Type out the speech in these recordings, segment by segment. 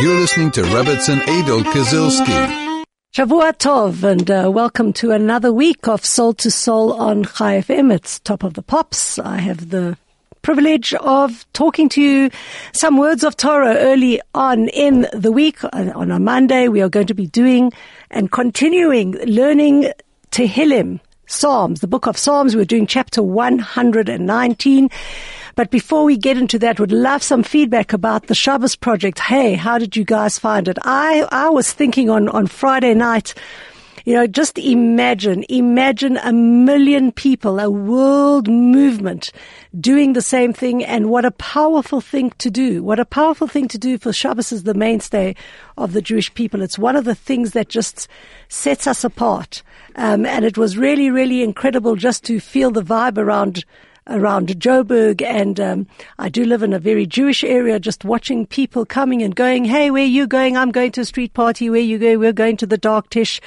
You're listening to Rebbitzin Adel Kazilski. Shavua Tov, and uh, welcome to another week of Soul to Soul on Chai FM. It's Top of the Pops. I have the privilege of talking to you some words of Torah early on in the week. On a Monday, we are going to be doing and continuing learning Tehillim, Psalms, the book of Psalms. We're doing chapter 119. But before we get into that, would love some feedback about the Shabbos project. Hey, how did you guys find it? I, I was thinking on, on Friday night, you know, just imagine, imagine a million people, a world movement doing the same thing and what a powerful thing to do. What a powerful thing to do for Shabbos is the mainstay of the Jewish people. It's one of the things that just sets us apart. Um, and it was really, really incredible just to feel the vibe around around Joburg, and um, I do live in a very Jewish area. Just watching people coming and going, "Hey, where are you going? I'm going to a street party. Where you go? We're going to the dark tish.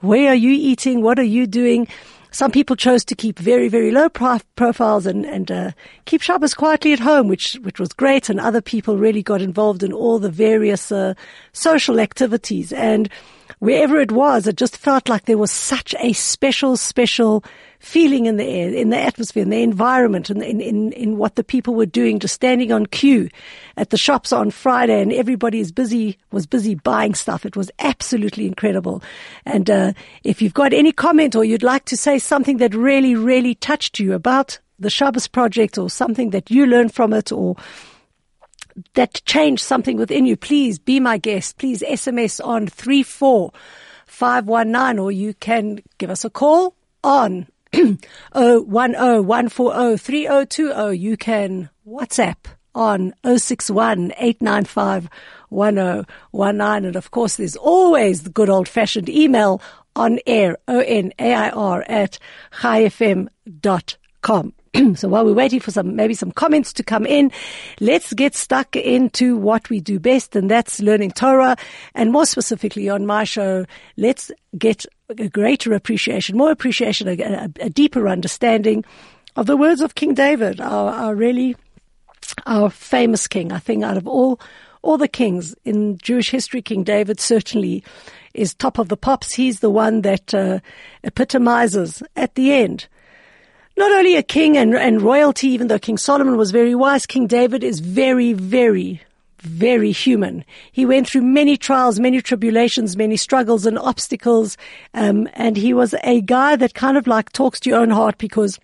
Where are you eating? What are you doing?" Some people chose to keep very, very low profiles and, and uh, keep Shabbos quietly at home, which which was great. And other people really got involved in all the various uh, social activities. And wherever it was, it just felt like there was such a special, special feeling in the air, in the atmosphere, in the environment, and in, in, in what the people were doing, just standing on queue at the shops on Friday, and everybody is busy, was busy buying stuff. It was absolutely incredible. And uh, if you've got any comment or you'd like to say something that really, really touched you about the Shabbos project or something that you learned from it or that changed something within you, please be my guest. Please SMS on 34519 or you can give us a call on 010-140-3020. You can WhatsApp on 061 895 1019. And of course, there's always the good old fashioned email on air, O-N-A-I-R at chaifm.com. so while we're waiting for some, maybe some comments to come in, let's get stuck into what we do best, and that's learning Torah. And more specifically on my show, let's get a greater appreciation, more appreciation, a, a, deeper understanding of the words of King David, our, our really, our famous king. I think out of all, all the kings in Jewish history, King David certainly is top of the pops. He's the one that uh, epitomizes at the end not only a king and, and royalty, even though King Solomon was very wise, King David is very, very, very human. He went through many trials, many tribulations, many struggles and obstacles. Um, and he was a guy that kind of like talks to your own heart because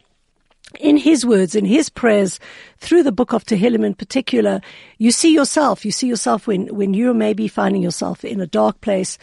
in his words, in his prayers, through the book of Tehillim in particular, you see yourself. You see yourself when, when you're maybe finding yourself in a dark place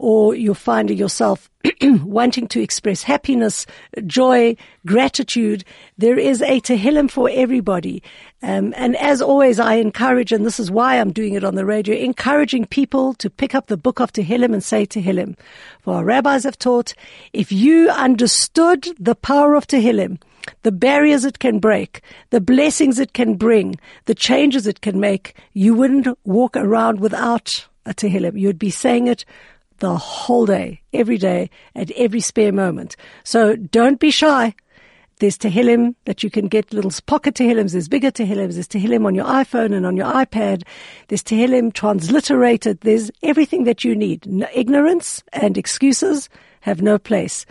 or you're finding yourself wanting to express happiness, joy, gratitude, there is a Tehillim for everybody. Um, and as always, I encourage, and this is why I'm doing it on the radio, encouraging people to pick up the book of Tehillim and say Tehillim. For our rabbis have taught, if you understood the power of Tehillim, the barriers it can break, the blessings it can bring, the changes it can make, you wouldn't walk around without a Tehillim. You'd be saying it the whole day, every day, at every spare moment. So don't be shy. There's Tehillim that you can get little pocket Tehillims. There's bigger Tehillims. There's Tehillim on your iPhone and on your iPad. There's Tehillim transliterated. There's everything that you need. No, ignorance and excuses have no place.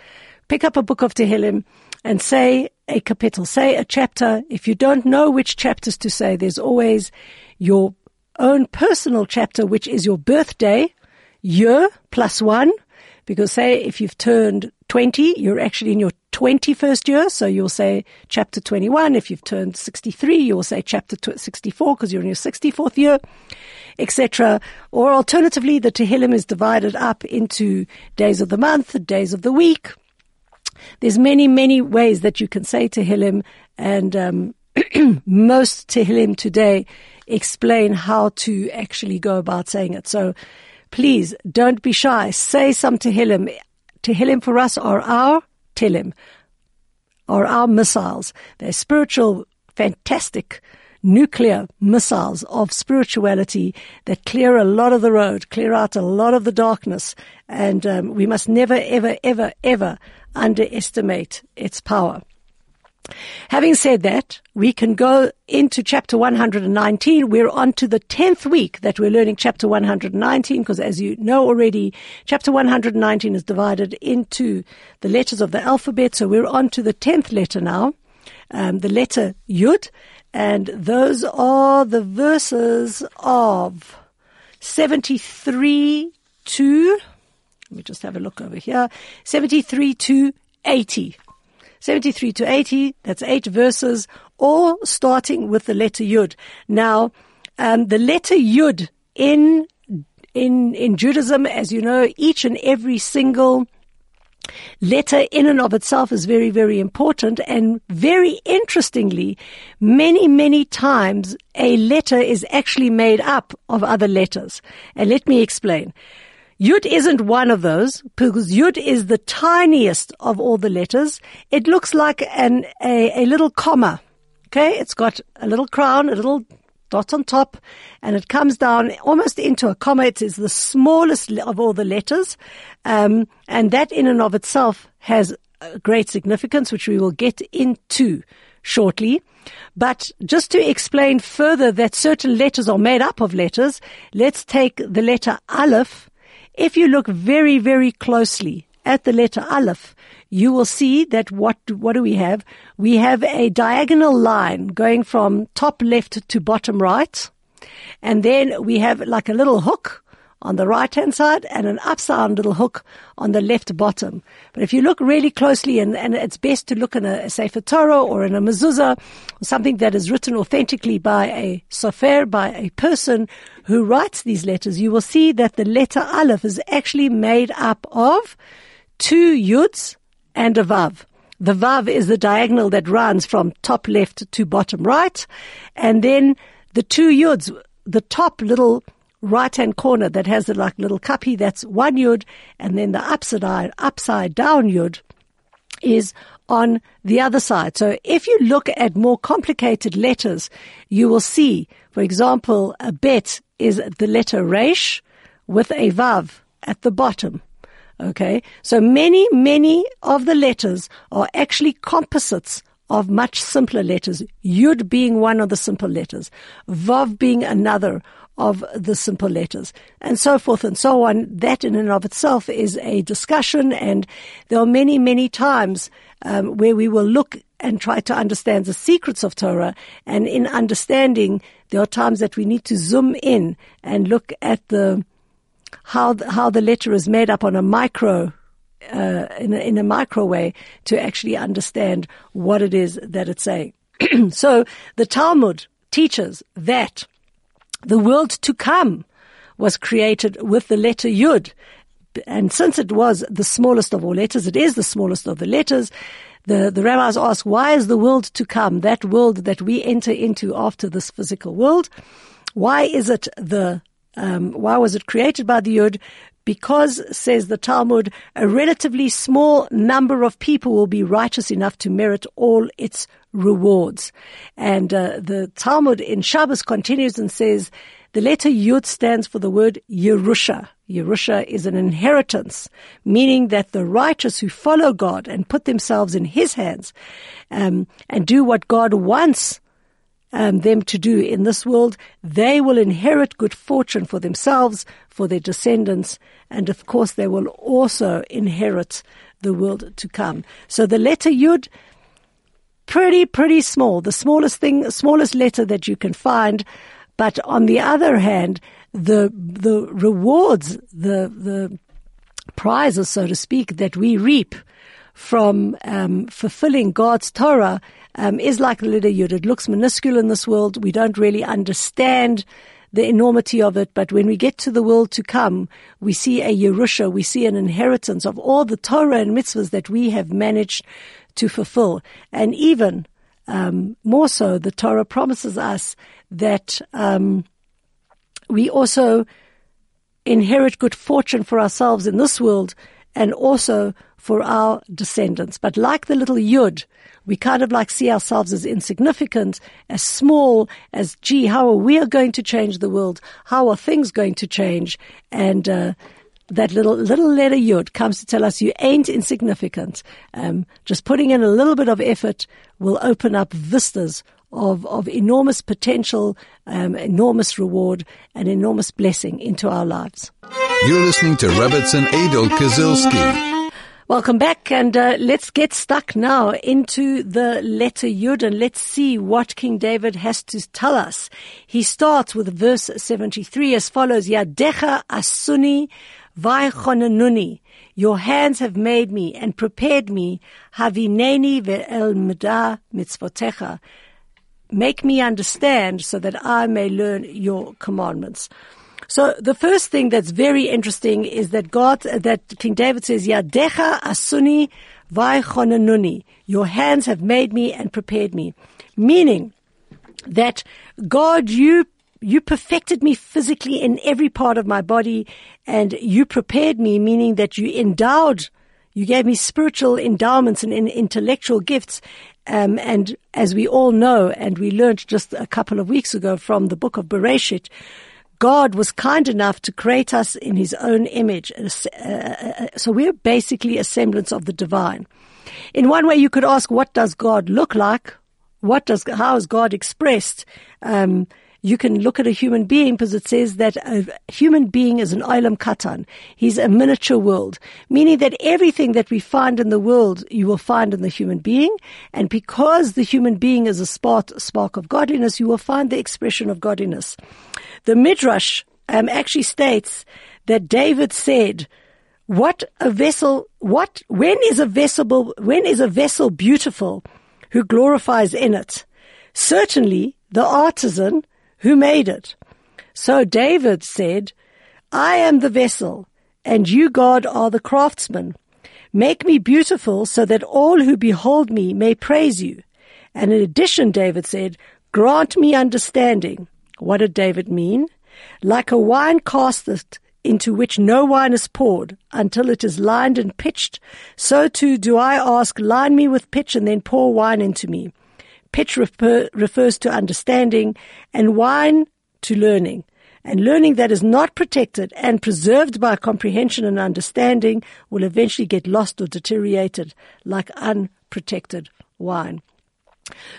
Pick up a book of Tehillim and say a capital, say a chapter. If you don't know which chapters to say, there's always your own personal chapter, which is your birthday, year plus one, because say if you've turned 20, you're actually in your 21st year, so you'll say chapter 21. If you've turned 63, you'll say chapter 64 because you're in your 64th year, etc. Or alternatively, the Tehillim is divided up into days of the month, days of the week. There's many, many ways that you can say Tehillim, and um, most Tehillim today explain how to actually go about saying it. So Please don't be shy. Say some Tehillim. Tehillim for us are our Tehillim, are our missiles. They're spiritual, fantastic nuclear missiles of spirituality that clear a lot of the road, clear out a lot of the darkness. And um, we must never, ever, ever, ever underestimate its power. Having said that, we can go into chapter 119. We're on to the 10th week that we're learning chapter 119 because as you know already, chapter 119 is divided into the letters of the alphabet. So we're on to the 10th letter now, um, the letter Yud. And those are the verses of 73 to, let me just have a look over here, 73 to 80. 73 to 80, that's eight verses, all starting with the letter Yud. Now, um, the letter Yud in, in, in Judaism, as you know, each and every single letter in and of itself is very, very important. And very interestingly, many, many times a letter is actually made up of other letters. And let me explain. Yud isn't one of those because Yud is the tiniest of all the letters. It looks like an, a, a little comma. Okay. It's got a little crown, a little dot on top, and it comes down almost into a comma. It is the smallest of all the letters. Um, and that in and of itself has great significance, which we will get into shortly. But just to explain further that certain letters are made up of letters, let's take the letter Aleph if you look very, very closely at the letter Aleph, you will see that what, what do we have? We have a diagonal line going from top left to bottom right. And then we have like a little hook on the right hand side and an upside little hook on the left bottom. But if you look really closely, and, and it's best to look in a, a Sefer Torah or in a mezuzah, something that is written authentically by a sofer, by a person who writes these letters, you will see that the letter Aleph is actually made up of two yuds and a vav. The vav is the diagonal that runs from top left to bottom right. And then the two yuds, the top little right hand corner that has the like little cuppy, that's one yud, and then the upside upside down yud is on the other side. So if you look at more complicated letters, you will see, for example, a bet is the letter resh with a vav at the bottom. Okay. So many, many of the letters are actually composites of much simpler letters. Yud being one of the simple letters. Vav being another of the simple letters and so forth and so on. That in and of itself is a discussion and there are many, many times um, where we will look and try to understand the secrets of Torah and in understanding there are times that we need to zoom in and look at the how the, how the letter is made up on a micro uh, in, a, in a micro way to actually understand what it is that it's saying. so the Talmud teaches that the world to come was created with the letter Yud. And since it was the smallest of all letters, it is the smallest of the letters. The, the rabbis ask, why is the world to come, that world that we enter into after this physical world? Why is it the, um, why was it created by the Yud? Because, says the Talmud, a relatively small number of people will be righteous enough to merit all its rewards. And uh, the Talmud in Shabbos continues and says, the letter Yud stands for the word Yerusha. Yerusha is an inheritance, meaning that the righteous who follow God and put themselves in His hands um, and do what God wants um, them to do in this world, they will inherit good fortune for themselves, for their descendants, and of course they will also inherit the world to come. So the letter Yud pretty, pretty small, the smallest thing, smallest letter that you can find. But on the other hand, the, the rewards, the, the prizes, so to speak, that we reap from um, fulfilling God's Torah um, is like letter Yud. It looks minuscule in this world. We don't really understand the enormity of it, but when we get to the world to come, we see a Yerusha, we see an inheritance of all the Torah and mitzvahs that we have managed to fulfill. And even um, more so, the Torah promises us that um, we also inherit good fortune for ourselves in this world and also for our descendants. But like the little yud, we kind of like see ourselves as insignificant, as small, as gee, how are we going to change the world? How are things going to change? And uh, that little little letter yud comes to tell us you ain't insignificant. Um, just putting in a little bit of effort will open up vistas of of enormous potential, um, enormous reward, and enormous blessing into our lives. You're listening to Rebbitzin Adel Kazilski. Welcome back, and uh, let's get stuck now into the letter Yud, and let's see what King David has to tell us. He starts with verse 73 as follows, Yadecha asuni vaychonanuni. Your hands have made me and prepared me. Havineni ve'el mida mitzvotecha. Make me understand so that I may learn your commandments. So the first thing that's very interesting is that God, that King David says, Yadecha asuni vaychonanuni. Your hands have made me and prepared me. Meaning that God, you you perfected me physically in every part of my body and you prepared me, meaning that you endowed, you gave me spiritual endowments and, intellectual gifts. Um, and as we all know, and we learned just a couple of weeks ago from the book of Bereshit, God was kind enough to create us in his own image. Uh, uh, uh, so we're basically a semblance of the divine. In one way, you could ask, what does God look like? What does, how is God expressed? Um, you can look at a human being because it says that a human being is an olam katan. He's a miniature world, meaning that everything that we find in the world, you will find in the human being. And because the human being is a spark, spark of godliness, you will find the expression of godliness. The Midrash um, actually states that David said, "What a vessel! What when is a vessel? When is a vessel beautiful? Who glorifies in it? Certainly the artisan who made it." So David said, "I am the vessel, and you, God, are the craftsman. Make me beautiful so that all who behold me may praise you." And in addition, David said, "Grant me understanding." What did David mean? Like a wine casteth into which no wine is poured until it is lined and pitched, so too do I ask, line me with pitch and then pour wine into me. Pitch refer, refers to understanding and wine to learning. And learning that is not protected and preserved by comprehension and understanding will eventually get lost or deteriorated like unprotected wine.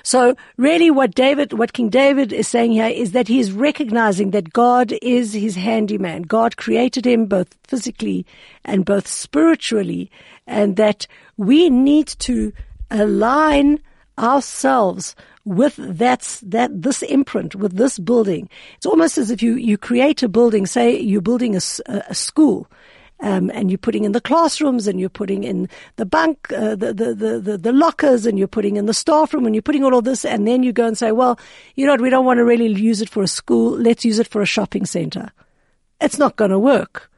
So really what David, what King David is saying here is that he is recognizing that God is his handyman. God created him both physically and both spiritually and that we need to align ourselves with that, that, this imprint, with this building. It's almost as if you, you create a building, say you're building a, a school um, and you're putting in the classrooms and you're putting in the bunk, uh, the, the, the, the, the lockers and you're putting in the staff room and you're putting all of this and then you go and say, well, you know what, we don't want to really use it for a school. Let's use it for a shopping center. It's not going to work.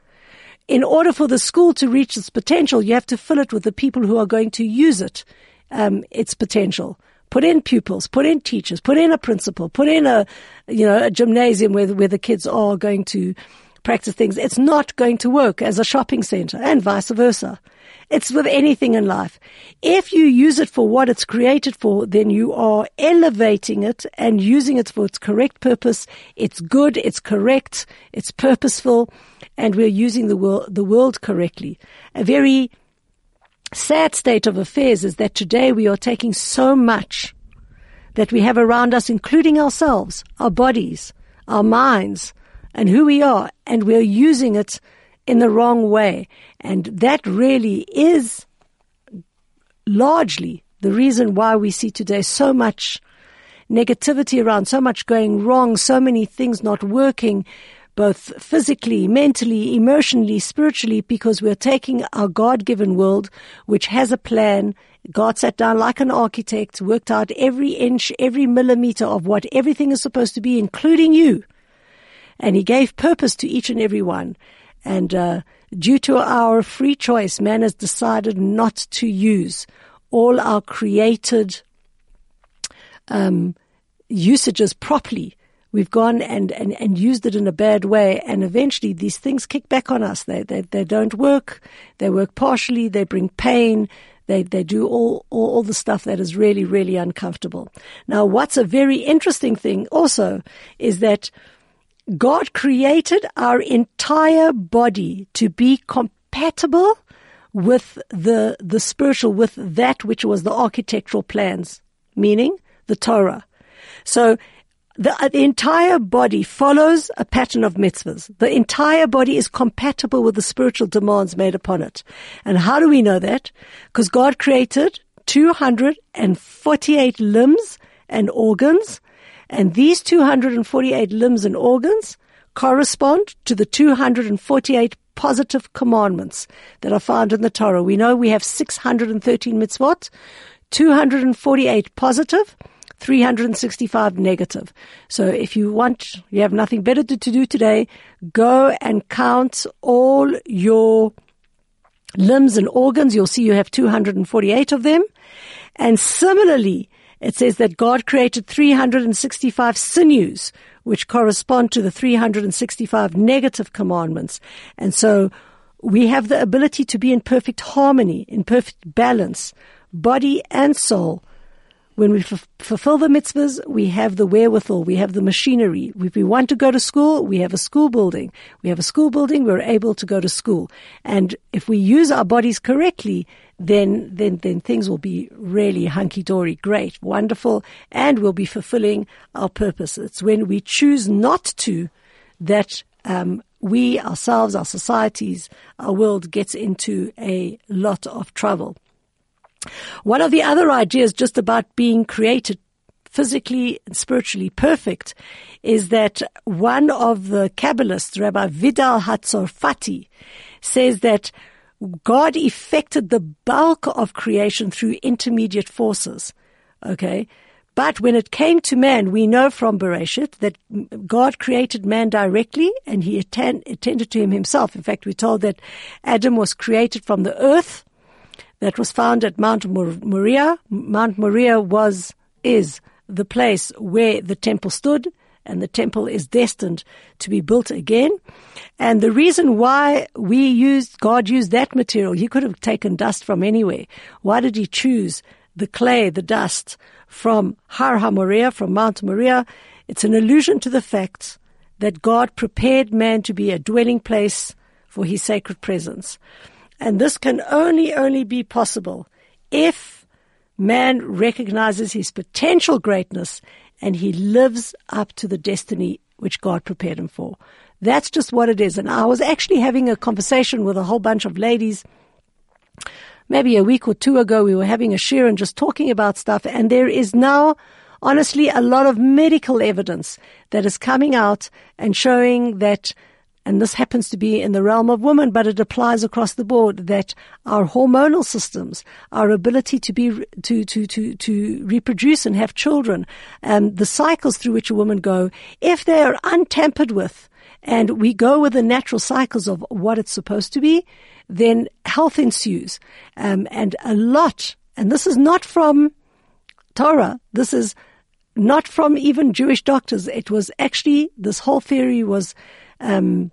In order for the school to reach its potential, you have to fill it with the people who are going to use it, um, its potential put in pupils, put in teachers, put in a principal, put in a, you know, a gymnasium where, where the kids are going to practice things, it's not going to work as a shopping center and vice versa. It's with anything in life. If you use it for what it's created for, then you are elevating it and using it for its correct purpose. It's good, it's correct, it's purposeful, and we're using the world, the world correctly. A very sad state of affairs is that today we are taking so much that we have around us, including ourselves, our bodies, our minds, and who we are, and we're using it in the wrong way. And that really is largely the reason why we see today so much negativity around, so much going wrong, so many things not working, both physically, mentally, emotionally, spiritually, because we're taking our God-given world, which has a plan. God sat down like an architect, worked out every inch, every millimeter of what everything is supposed to be, including you and he gave purpose to each and every one. And uh, due to our free choice, man has decided not to use all our created um, usages properly. We've gone and, and, and used it in a bad way, and eventually these things kick back on us. They, they, they don't work. They work partially. They bring pain. They, they do all, all, all the stuff that is really, really uncomfortable. Now, what's a very interesting thing also is that God created our entire body to be compatible with the, the spiritual, with that which was the architectural plans, meaning the Torah. So the, uh, the, entire body follows a pattern of mitzvahs. The entire body is compatible with the spiritual demands made upon it. And how do we know that? Because God created 248 limbs and organs and these 248 limbs and organs correspond to the 248 positive commandments that are found in the Torah. We know we have 613 mitzvot, 248 positive, 365 negative. So if you want, you have nothing better to, do today, go and count all your limbs and organs. You'll see you have 248 of them. And similarly, it says that God created 365 sinews, which correspond to the 365 negative commandments. And so we have the ability to be in perfect harmony, in perfect balance, body and soul, when we f- fulfill the mitzvahs, we have the wherewithal, we have the machinery. If we want to go to school, we have a school building. We have a school building, we're able to go to school. And if we use our bodies correctly, then, then, then things will be really hunky-dory, great, wonderful, and we'll be fulfilling our purpose. It's when we choose not to that, um, we ourselves, our societies, our world gets into a lot of trouble. One of the other ideas just about being created physically and spiritually perfect is that one of the Kabbalists, Rabbi Vidal Hatzorfati, says that God effected the bulk of creation through intermediate forces. Okay. But when it came to man, we know from Bereshit that God created man directly and he attend, attended to him himself. In fact, we're told that Adam was created from the earth that was found at Mount Moriah. Mount Moriah was, is the place where the temple stood and the temple is destined to be built again. And the reason why we used, God used that material, he could have taken dust from anywhere. Why did he choose the clay, the dust from Har HaMoriah, from Mount Moriah? It's an allusion to the fact that God prepared man to be a dwelling place for his sacred presence. And this can only, only be possible if man recognizes his potential greatness and he lives up to the destiny which God prepared him for. That's just what it is. And I was actually having a conversation with a whole bunch of ladies maybe a week or two ago. We were having a share and just talking about stuff. And there is now honestly a lot of medical evidence that is coming out and showing that and this happens to be in the realm of women, but it applies across the board that our hormonal systems, our ability to be, to, to, to, to reproduce and have children, and the cycles through which a woman go, if they are untampered with, and we go with the natural cycles of what it's supposed to be, then health ensues. Um, and a lot, and this is not from Torah, this is not from even Jewish doctors. It was actually, this whole theory was um,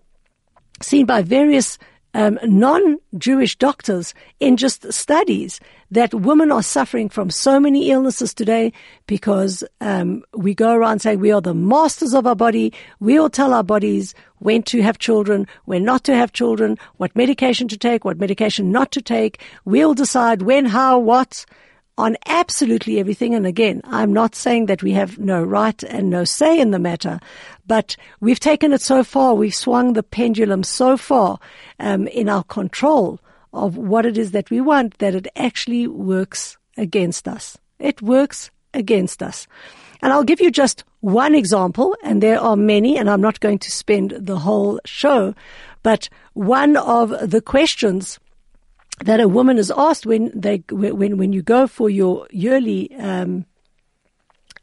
seen by various um, non-Jewish doctors in just studies that women are suffering from so many illnesses today because um, we go around saying we are the masters of our body. We all tell our bodies when to have children, when not to have children, what medication to take, what medication not to take. We'll decide when, how, what on absolutely everything. And again, I'm not saying that we have no right and no say in the matter, but we've taken it so far. We've swung the pendulum so far um, in our control of what it is that we want that it actually works against us. It works against us. And I'll give you just one example, and there are many, and I'm not going to spend the whole show, but one of the questions that a woman is asked when they when when you go for your yearly um,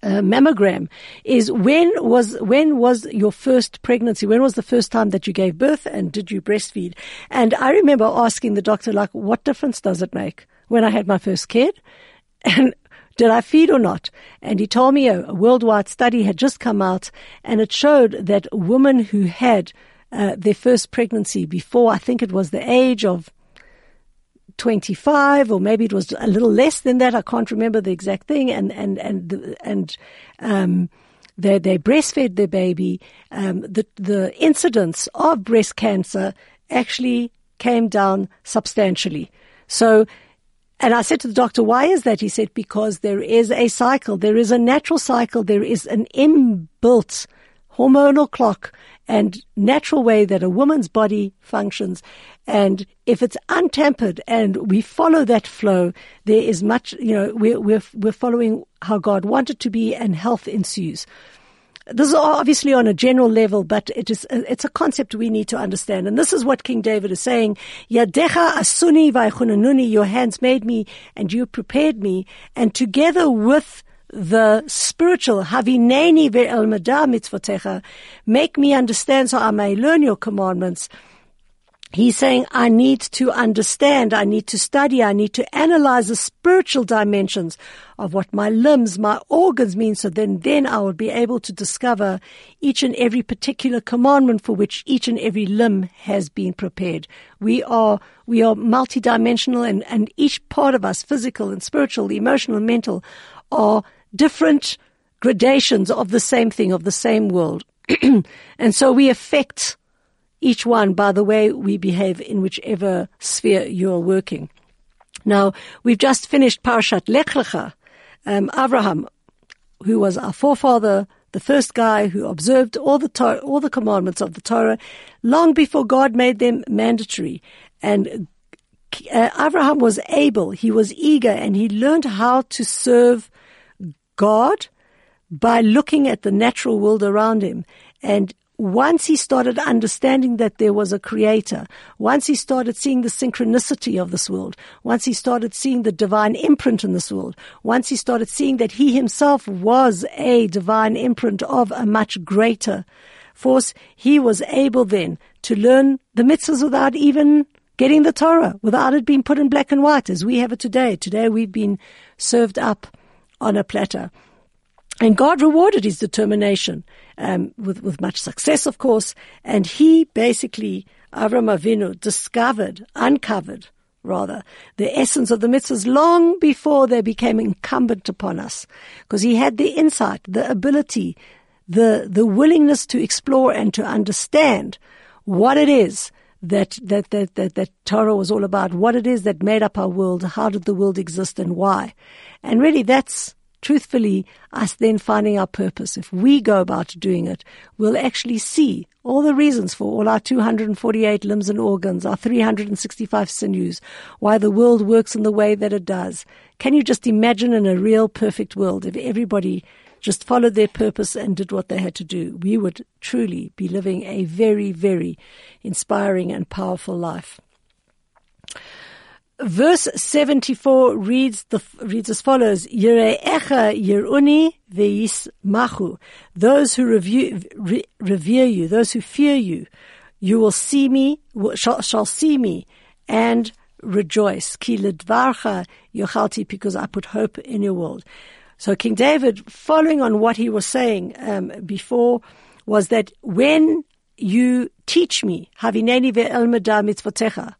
uh, mammogram is when was when was your first pregnancy? When was the first time that you gave birth, and did you breastfeed? And I remember asking the doctor, like, what difference does it make when I had my first kid, and did I feed or not? And he told me a, a worldwide study had just come out, and it showed that women who had uh, their first pregnancy before, I think it was the age of 25 or maybe it was a little less than that. I can't remember the exact thing. And, and, and, and, um, they, they breastfed their baby, um, the, the incidence of breast cancer actually came down substantially. So, and I said to the doctor, why is that? He said, because there is a cycle. There is a natural cycle. There is an inbuilt hormonal clock and natural way that a woman's body functions. And if it's untempered and we follow that flow, there is much, you know, we're, we're, we're following how God wanted to be and health ensues. This is obviously on a general level, but it is, uh, it's a concept we need to understand. And this is what King David is saying. Yadecha asuni vaychunanuni, your hands made me and you prepared me. And together with the spiritual, havineni ve'elmada mitzvotecha, make me understand so I may learn your commandments. He's saying, I need to understand, I need to study, I need to analyze the spiritual dimensions of what my limbs, my organs mean, so then, then I will be able to discover each and every particular commandment for which each and every limb has been prepared. We are, we are multidimensional and, and each part of us, physical and spiritual, emotional mental, are different gradations of the same thing, of the same world. and so we affect each one by the way we behave in whichever sphere you're working. Now, we've just finished Parashat Lech Lecha. Um, Abraham, who was our forefather, the first guy who observed all the Torah, all the commandments of the Torah, long before God made them mandatory. And uh, Abraham was able, he was eager, and he learned how to serve God by looking at the natural world around him. And once he started understanding that there was a creator, once he started seeing the synchronicity of this world, once he started seeing the divine imprint in this world, once he started seeing that he himself was a divine imprint of a much greater force, he was able then to learn the mitzvahs without even getting the Torah, without it being put in black and white as we have it today. Today we've been served up on a platter. And God rewarded his determination um, with, with much success, of course. And he basically, Avram Avinu, discovered, uncovered, rather, the essence of the mitzvahs long before they became incumbent upon us. Because he had the insight, the ability, the, the willingness to explore and to understand what it is that, that, that, that, that Torah was all about, what it is that made up our world, how did the world exist and why. And really that's truthfully, us then finding our purpose, if we go about doing it, we'll actually see all the reasons for all our 248 limbs and organs, our 365 sinews, why the world works in the way that it does. Can you just imagine in a real perfect world if everybody just followed their purpose and did what they had to do? We would truly be living a very, very inspiring and powerful life. Verse 74 reads the, reads as follows, Yire'echa yir'uni machu. Those who review, re, revere you, those who fear you, you will see me, shall, shall see me and rejoice. Ki ledvarcha yochalti, because I put hope in your world. So King David, following on what he was saying um, before, was that when you teach me, havineni ve'elmada mitzvotecha,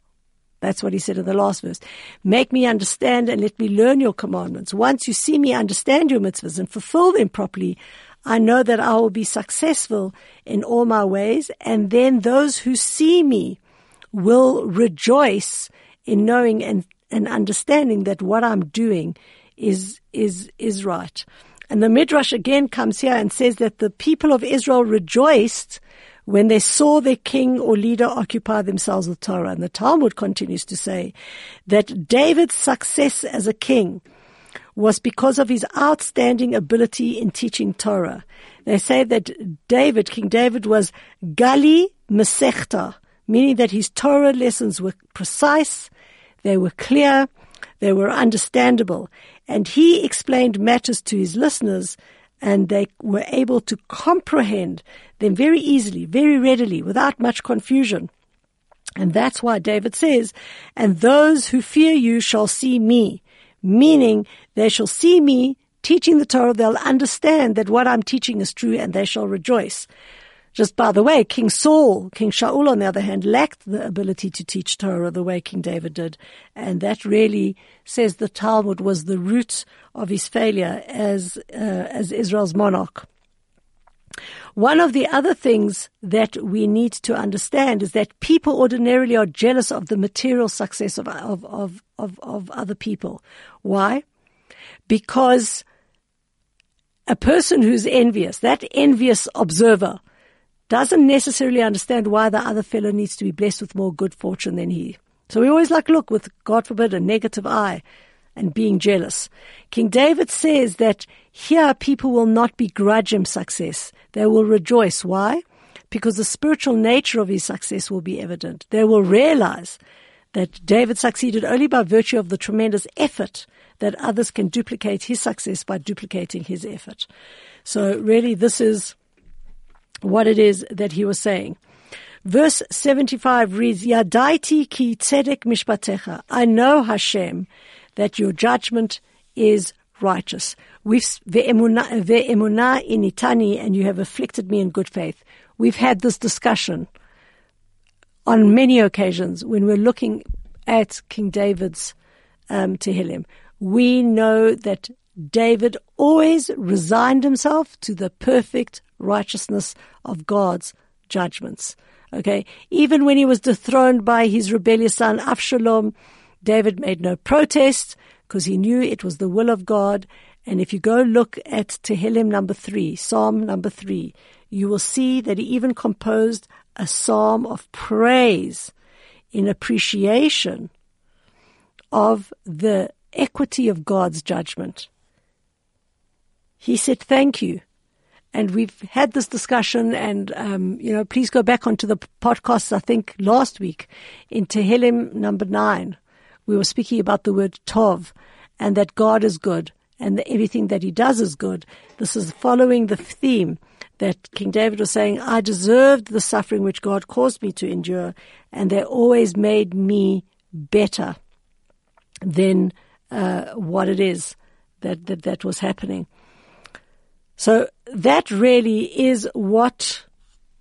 that's what he said in the last verse. Make me understand and let me learn your commandments. Once you see me understand your mitzvahs and fulfill them properly, I know that I will be successful in all my ways. And then those who see me will rejoice in knowing and, and understanding that what I'm doing is, is, is right. And the Midrash again comes here and says that the people of Israel rejoiced when they saw their king or leader occupy themselves with Torah. And the Talmud continues to say that David's success as a king was because of his outstanding ability in teaching Torah. They say that David, King David was Gali Mesechta, meaning that his Torah lessons were precise, they were clear, they were understandable, and he explained matters to his listeners and they were able to comprehend them very easily, very readily, without much confusion. And that's why David says, and those who fear you shall see me, meaning they shall see me teaching the Torah, they'll understand that what I'm teaching is true and they shall rejoice. Just by the way, King Saul, King Shaul, on the other hand, lacked the ability to teach Torah the way King David did. And that really says the Talmud was the root of his failure as, uh, as Israel's monarch. One of the other things that we need to understand is that people ordinarily are jealous of the material success of, of, of, of, of other people. Why? Because a person who's envious, that envious observer, doesn't necessarily understand why the other fellow needs to be blessed with more good fortune than he. So we always like look with, God forbid, a negative eye and being jealous. King David says that here people will not begrudge him success. They will rejoice. Why? Because the spiritual nature of his success will be evident. They will realize that David succeeded only by virtue of the tremendous effort that others can duplicate his success by duplicating his effort. So really this is what it is that he was saying. Verse 75 reads, Yadaiti ki tzedek mishpatecha. I know Hashem that your judgment is righteous. We've ve'emunah initani, and you have afflicted me in good faith. We've had this discussion on many occasions when we're looking at King David's um, Tehillim. We know that David always resigned himself to the perfect righteousness of God's judgments. Okay, even when he was dethroned by his rebellious son Avshalom, David made no protest because he knew it was the will of God. And if you go look at Tehillim number three, Psalm number three, you will see that he even composed a psalm of praise in appreciation of the equity of God's judgment. He said, thank you. And we've had this discussion and, um, you know, please go back onto the podcast, I think last week in Tehillim number nine, we were speaking about the word Tov and that God is good and that everything that he does is good. This is following the theme that King David was saying, I deserved the suffering which God caused me to endure and they always made me better than uh, what it is that, that that was happening. So that really is what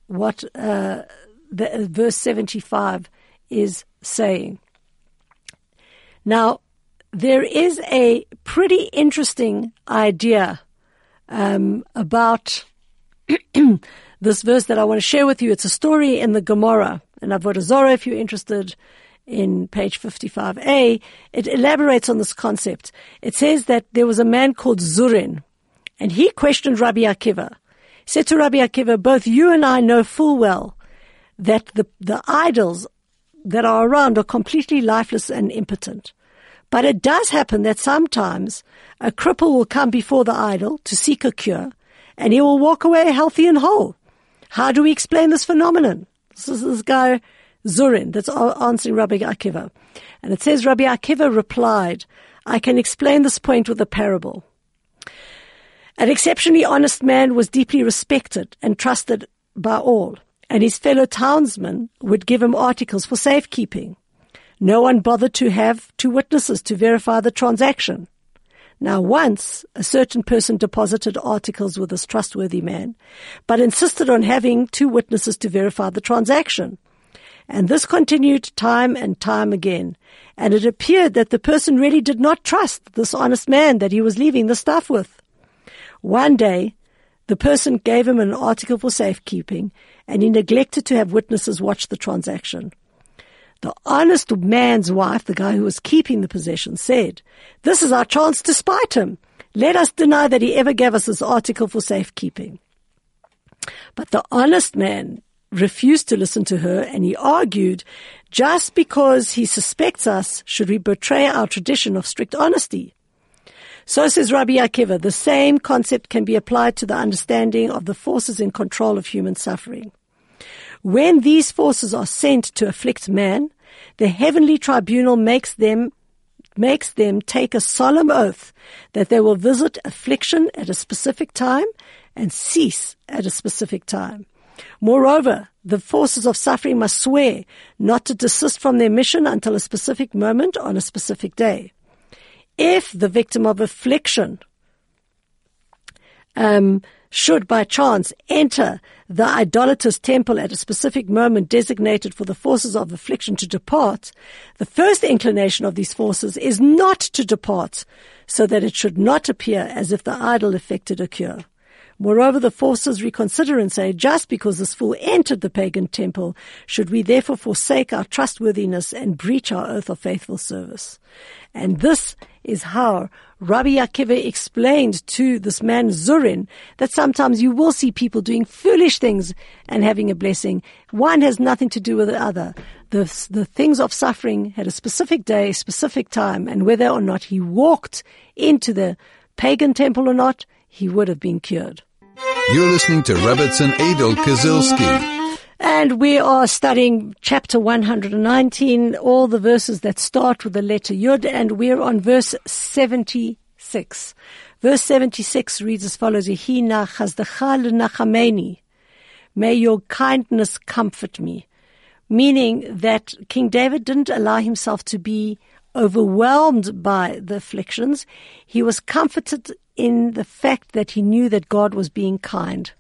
what uh, the, verse seventy five is saying. Now, there is a pretty interesting idea um, about this verse that I want to share with you. It's a story in the Gemara, and Avodah Zarah, if you're interested, in page 55a. It elaborates on this concept. It says that there was a man called Zurin, and he questioned Rabbi Akiva. Said to Rabbi Akiva, both you and I know full well that the, the idols that are around are completely lifeless and impotent. But it does happen that sometimes a cripple will come before the idol to seek a cure, and he will walk away healthy and whole. How do we explain this phenomenon? This is this guy, Zurin, that's answering Rabbi Akiva. And it says, Rabbi Akiva replied, I can explain this point with a parable. An exceptionally honest man was deeply respected and trusted by all, and his fellow townsmen would give him articles for safekeeping. No one bothered to have two witnesses to verify the transaction. Now once a certain person deposited articles with this trustworthy man, but insisted on having two witnesses to verify the transaction. And this continued time and time again. And it appeared that the person really did not trust this honest man that he was leaving the stuff with. One day, the person gave him an article for safekeeping and he neglected to have witnesses watch the transaction. The honest man's wife, the guy who was keeping the possession, said, This is our chance to spite him. Let us deny that he ever gave us this article for safekeeping. But the honest man refused to listen to her and he argued, just because he suspects us, should we betray our tradition of strict honesty? So says Rabbi Akiva, the same concept can be applied to the understanding of the forces in control of human suffering. When these forces are sent to afflict man, the heavenly tribunal makes them makes them take a solemn oath that they will visit affliction at a specific time and cease at a specific time. Moreover, the forces of suffering must swear not to desist from their mission until a specific moment on a specific day. If the victim of affliction um, should by chance enter the idolatrous temple at a specific moment designated for the forces of affliction to depart, the first inclination of these forces is not to depart, so that it should not appear as if the idol effected a cure. Moreover, the forces reconsider and say, just because this fool entered the pagan temple, should we therefore forsake our trustworthiness and breach our oath of faithful service? And this is how Rabbi Akiva explained to this man Zurin that sometimes you will see people doing foolish things and having a blessing. One has nothing to do with the other. The, the things of suffering had a specific day, specific time, and whether or not he walked into the pagan temple or not, he would have been cured. You're listening to Rebbitzin Adel Kazilski. And we are studying chapter 119, all the verses that start with the letter Yud, and we're on verse 76. Verse 76 reads as follows, May your kindness comfort me. Meaning that King David didn't allow himself to be overwhelmed by the afflictions. He was comforted in the fact that he knew that God was being kind.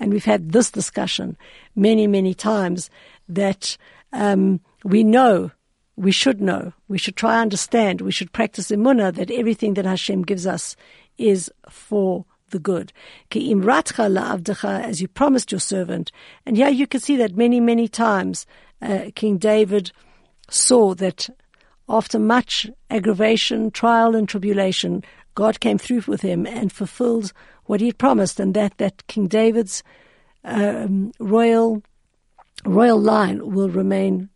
And we've had this discussion many, many times that um, we know, we should know, we should try and understand, we should practice emunah that everything that Hashem gives us is for the good. As you promised your servant. And here you can see that many, many times uh, King David saw that after much aggravation, trial, and tribulation, God came through with him and fulfilled what he had promised, and that, that King David's um, royal royal line will remain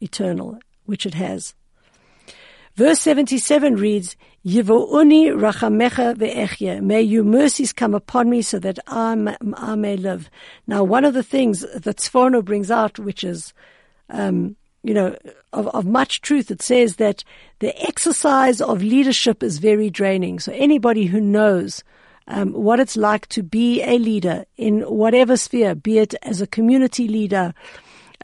eternal, which it has. Verse 77 reads, Yivo'uni rachamecha ve'echye. May your mercies come upon me so that I, I may live. Now, one of the things that Sforno brings out, which is, um, you know, of, of much truth, it says that the exercise of leadership is very draining. So anybody who knows um, what it's like to be a leader in whatever sphere, be it as a community leader,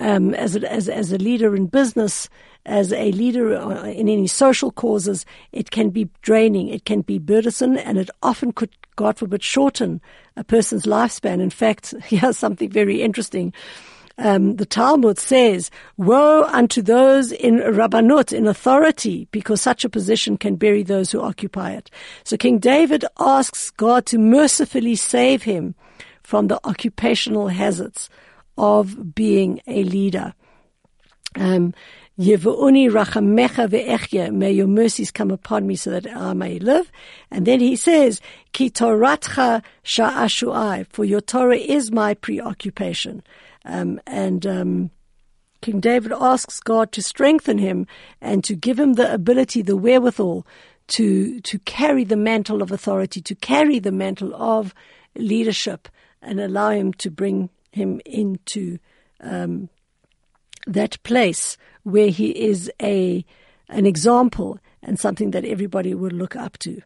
um, as, a, as, as a leader in business, as a leader uh, in any social causes, it can be draining, it can be burdensome, and it often could, God forbid, shorten a person's lifespan. In fact, here's something very interesting um, the Talmud says, Woe unto those in Rabbanut, in authority, because such a position can bury those who occupy it. So King David asks God to mercifully save him from the occupational hazards of being a leader. Um, rachamecha ve'echye, may your mercies come upon me so that I may live. And then he says, ki toratcha sha'ashu'ai, for your Torah is my preoccupation. Um, and um, King David asks God to strengthen him and to give him the ability, the wherewithal to to carry the mantle of authority, to carry the mantle of leadership, and allow him to bring him into um, that place where he is a an example and something that everybody would look up to.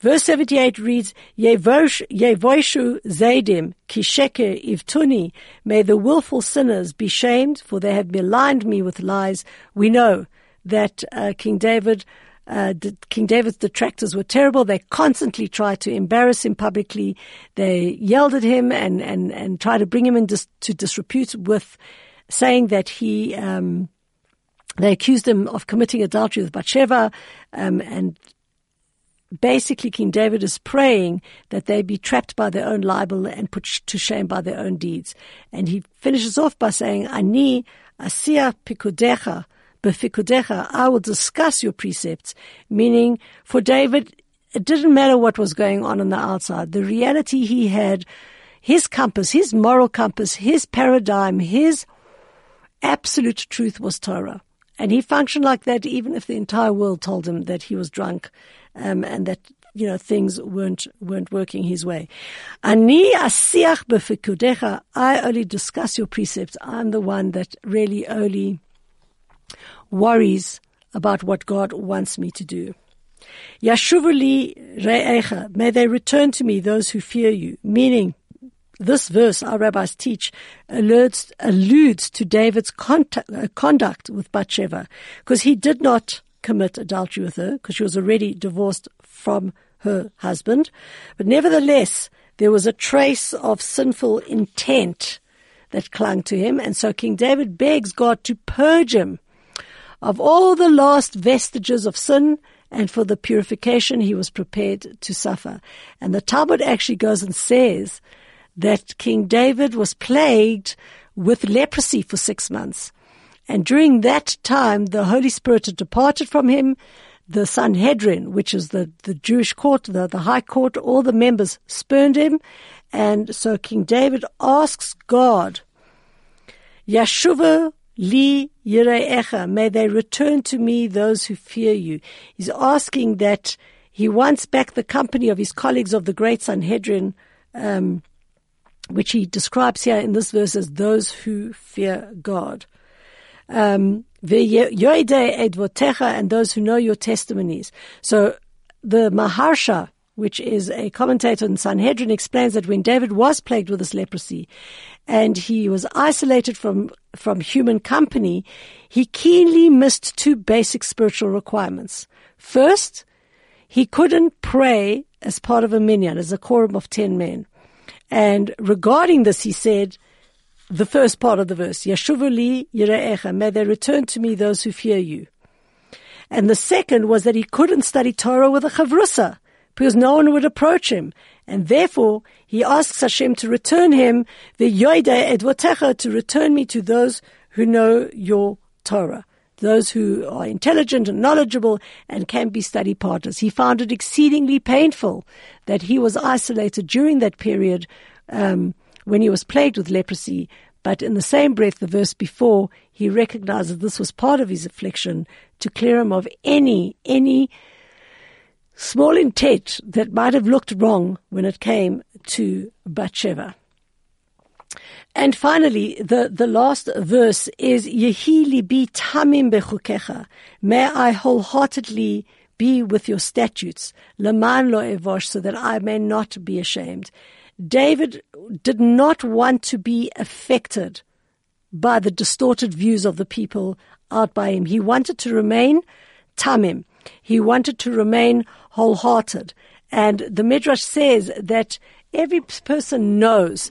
Verse 78 reads, Yevoishu Zadim Kisheke Ivtuni, may the willful sinners be shamed, for they have maligned me with lies. We know that uh, King David uh, King David's detractors were terrible. They constantly tried to embarrass him publicly. They yelled at him and, and, and tried to bring him into dis- disrepute with saying that he, um, they accused him of committing adultery with Bathsheba, um, and basically King David is praying that they be trapped by their own libel and put to shame by their own deeds. And he finishes off by saying, Ani asia pikudecha, befikudecha, I will discuss your precepts, meaning for David, it didn't matter what was going on on the outside. The reality he had, his compass, his moral compass, his paradigm, his absolute truth was Torah. And he functioned like that even if the entire world told him that he was drunk um, and that you know things weren't weren't working his way. Ani asiach befikudecha. I only discuss your precepts. I'm the one that really only worries about what God wants me to do. Yashuvuli re'echa. May they return to me those who fear you. Meaning, this verse, our rabbis teach, alludes, alludes to David's uh, conduct with Bathsheba, because he did not commit adultery with her, because she was already divorced from her husband. But nevertheless, there was a trace of sinful intent that clung to him, and so King David begs God to purge him of all the last vestiges of sin and for the purification he was prepared to suffer. And the Talmud actually goes and says that King David was plagued with leprosy for six months. And during that time, the Holy Spirit had departed from him. The Sanhedrin, which is the, the Jewish court, the, the high court, all the members spurned him. And so King David asks God, Yashuva li yireecha, may they return to me those who fear you. He's asking that he wants back the company of his colleagues of the great Sanhedrin, um, which he describes here in this verse as those who fear God. Um, and those who know your testimonies. So the Maharsha, which is a commentator in Sanhedrin, explains that when David was plagued with this leprosy and he was isolated from, from human company, he keenly missed two basic spiritual requirements. First, he couldn't pray as part of a minyan, as a quorum of ten men. And regarding this, he said, the first part of the verse, Yashuvali yire'echa, may they return to me those who fear you. And the second was that he couldn't study Torah with a chavrusa, because no one would approach him. And therefore, he asks Hashem to return him, the yoide edvotecha, to return me to those who know your Torah, those who are intelligent and knowledgeable and can be study partners. He found it exceedingly painful that he was isolated during that period um, when he was plagued with leprosy. But in the same breath, the verse before, he recognized that this was part of his affliction to clear him of any, any small intent that might have looked wrong when it came to Bathsheba. And finally, the, the last verse is Yehi libi tamim bechukecha. May I wholeheartedly be with your statutes, leman lo evosh, so that I may not be ashamed. David did not want to be affected by the distorted views of the people out by him. He wanted to remain tamim. He wanted to remain wholehearted. And the Midrash says that every person knows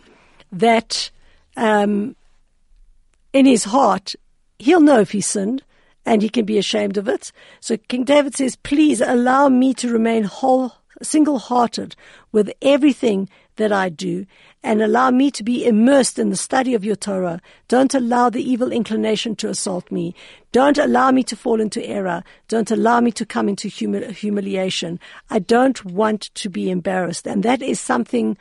that um, in his heart, he'll know if he sinned and he can be ashamed of it. So King David says, please allow me to remain whole, single-hearted with everything that I do and allow me to be immersed in the study of your Torah. Don't allow the evil inclination to assault me. Don't allow me to fall into error. Don't allow me to come into humil- humiliation. I don't want to be embarrassed. And that is something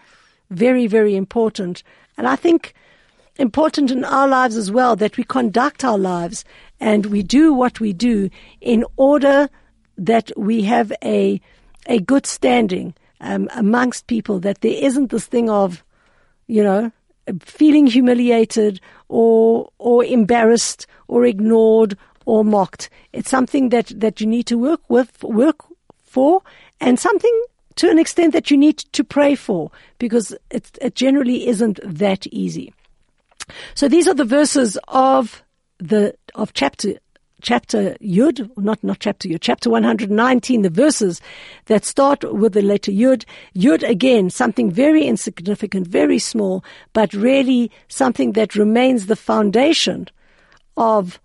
very, very important. And I think important in our lives as well that we conduct our lives and we do what we do in order that we have a, a good standing um, amongst people that there isn't this thing of, you know, feeling humiliated or or embarrassed or ignored or mocked. It's something that, that you need to work with, work for, and something to an extent that you need to pray for because it, it generally isn't that easy. So these are the verses of the of chapter chapter Yud, not, not chapter Yud, chapter 119, the verses that start with the letter Yud. Yud again, something very insignificant, very small, but really something that remains the foundation of,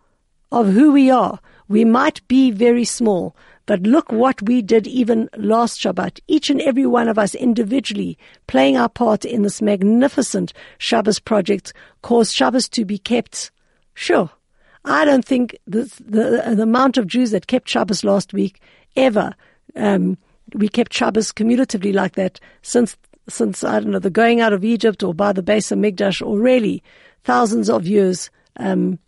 of who we are. We might be very small, but look what we did even last Shabbat. Each and every one of us individually playing our part in this magnificent Shabbos project caused Shabbos to be kept, sure, I don't think the, the, the amount of Jews that kept Shabbos last week ever, um, we kept Shabbos cumulatively like that since, since, I don't know, the going out of Egypt or by the base of HaMikdash or really thousands of years, um,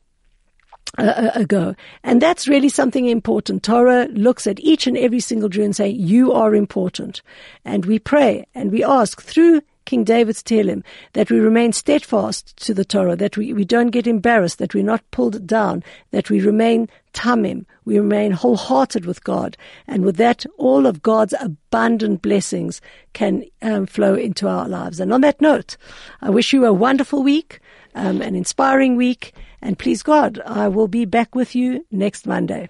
ago. And that's really something important. Torah looks at each and every single Jew and say, you are important. And we pray and we ask through King David's Tehillim, that we remain steadfast to the Torah, that we, we don't get embarrassed, that we're not pulled down, that we remain tamim, we remain wholehearted with God. And with that, all of God's abundant blessings can um, flow into our lives. And on that note, I wish you a wonderful week, um, an inspiring week, and please God, I will be back with you next Monday.